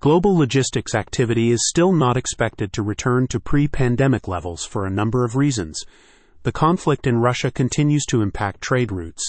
Global logistics activity is still not expected to return to pre pandemic levels for a number of reasons. The conflict in Russia continues to impact trade routes.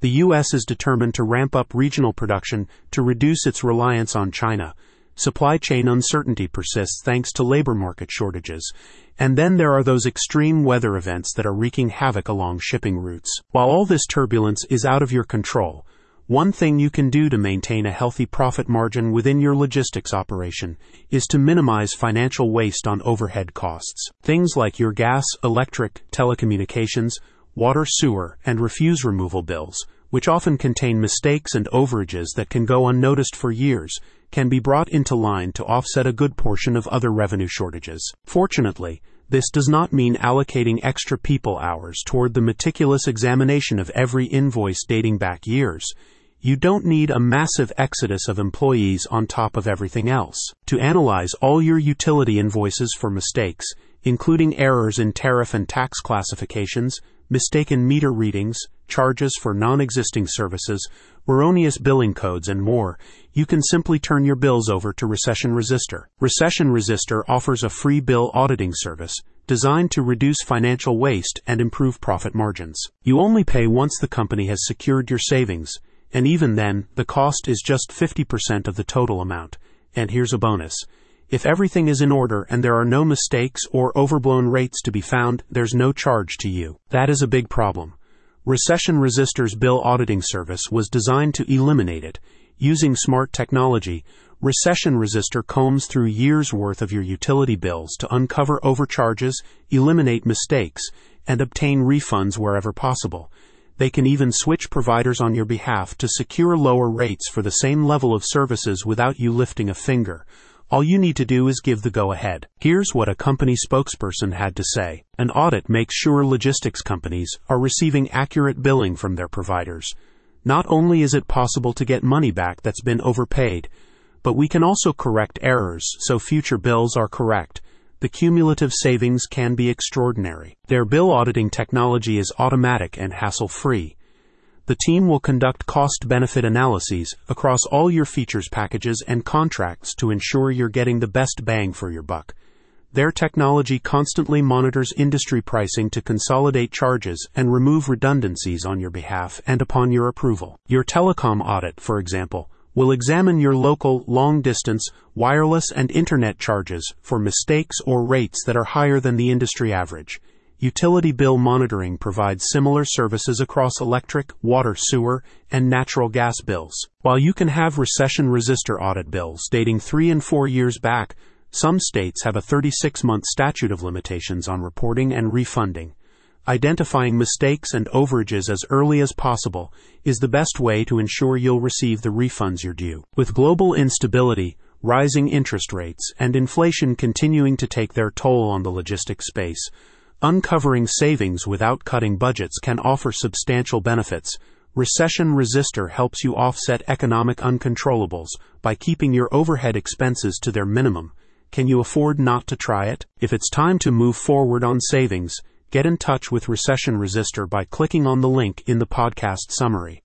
The U.S. is determined to ramp up regional production to reduce its reliance on China. Supply chain uncertainty persists thanks to labor market shortages. And then there are those extreme weather events that are wreaking havoc along shipping routes. While all this turbulence is out of your control, one thing you can do to maintain a healthy profit margin within your logistics operation is to minimize financial waste on overhead costs. Things like your gas, electric, telecommunications, water, sewer, and refuse removal bills, which often contain mistakes and overages that can go unnoticed for years, can be brought into line to offset a good portion of other revenue shortages. Fortunately, this does not mean allocating extra people hours toward the meticulous examination of every invoice dating back years. You don't need a massive exodus of employees on top of everything else. To analyze all your utility invoices for mistakes, including errors in tariff and tax classifications, mistaken meter readings, charges for non existing services, erroneous billing codes, and more, you can simply turn your bills over to Recession Resister. Recession Resister offers a free bill auditing service designed to reduce financial waste and improve profit margins. You only pay once the company has secured your savings, and even then, the cost is just 50% of the total amount. And here's a bonus. If everything is in order and there are no mistakes or overblown rates to be found, there's no charge to you. That is a big problem. Recession Resister's bill auditing service was designed to eliminate it. Using smart technology, Recession Resister combs through years' worth of your utility bills to uncover overcharges, eliminate mistakes, and obtain refunds wherever possible. They can even switch providers on your behalf to secure lower rates for the same level of services without you lifting a finger. All you need to do is give the go ahead. Here's what a company spokesperson had to say. An audit makes sure logistics companies are receiving accurate billing from their providers. Not only is it possible to get money back that's been overpaid, but we can also correct errors so future bills are correct. The cumulative savings can be extraordinary. Their bill auditing technology is automatic and hassle free the team will conduct cost benefit analyses across all your features packages and contracts to ensure you're getting the best bang for your buck. Their technology constantly monitors industry pricing to consolidate charges and remove redundancies on your behalf and upon your approval. Your telecom audit, for example, will examine your local, long distance, wireless, and internet charges for mistakes or rates that are higher than the industry average. Utility bill monitoring provides similar services across electric, water, sewer, and natural gas bills. While you can have recession resister audit bills dating three and four years back, some states have a 36 month statute of limitations on reporting and refunding. Identifying mistakes and overages as early as possible is the best way to ensure you'll receive the refunds you're due. With global instability, rising interest rates, and inflation continuing to take their toll on the logistics space, Uncovering savings without cutting budgets can offer substantial benefits. Recession Resister helps you offset economic uncontrollables by keeping your overhead expenses to their minimum. Can you afford not to try it? If it's time to move forward on savings, get in touch with Recession Resister by clicking on the link in the podcast summary.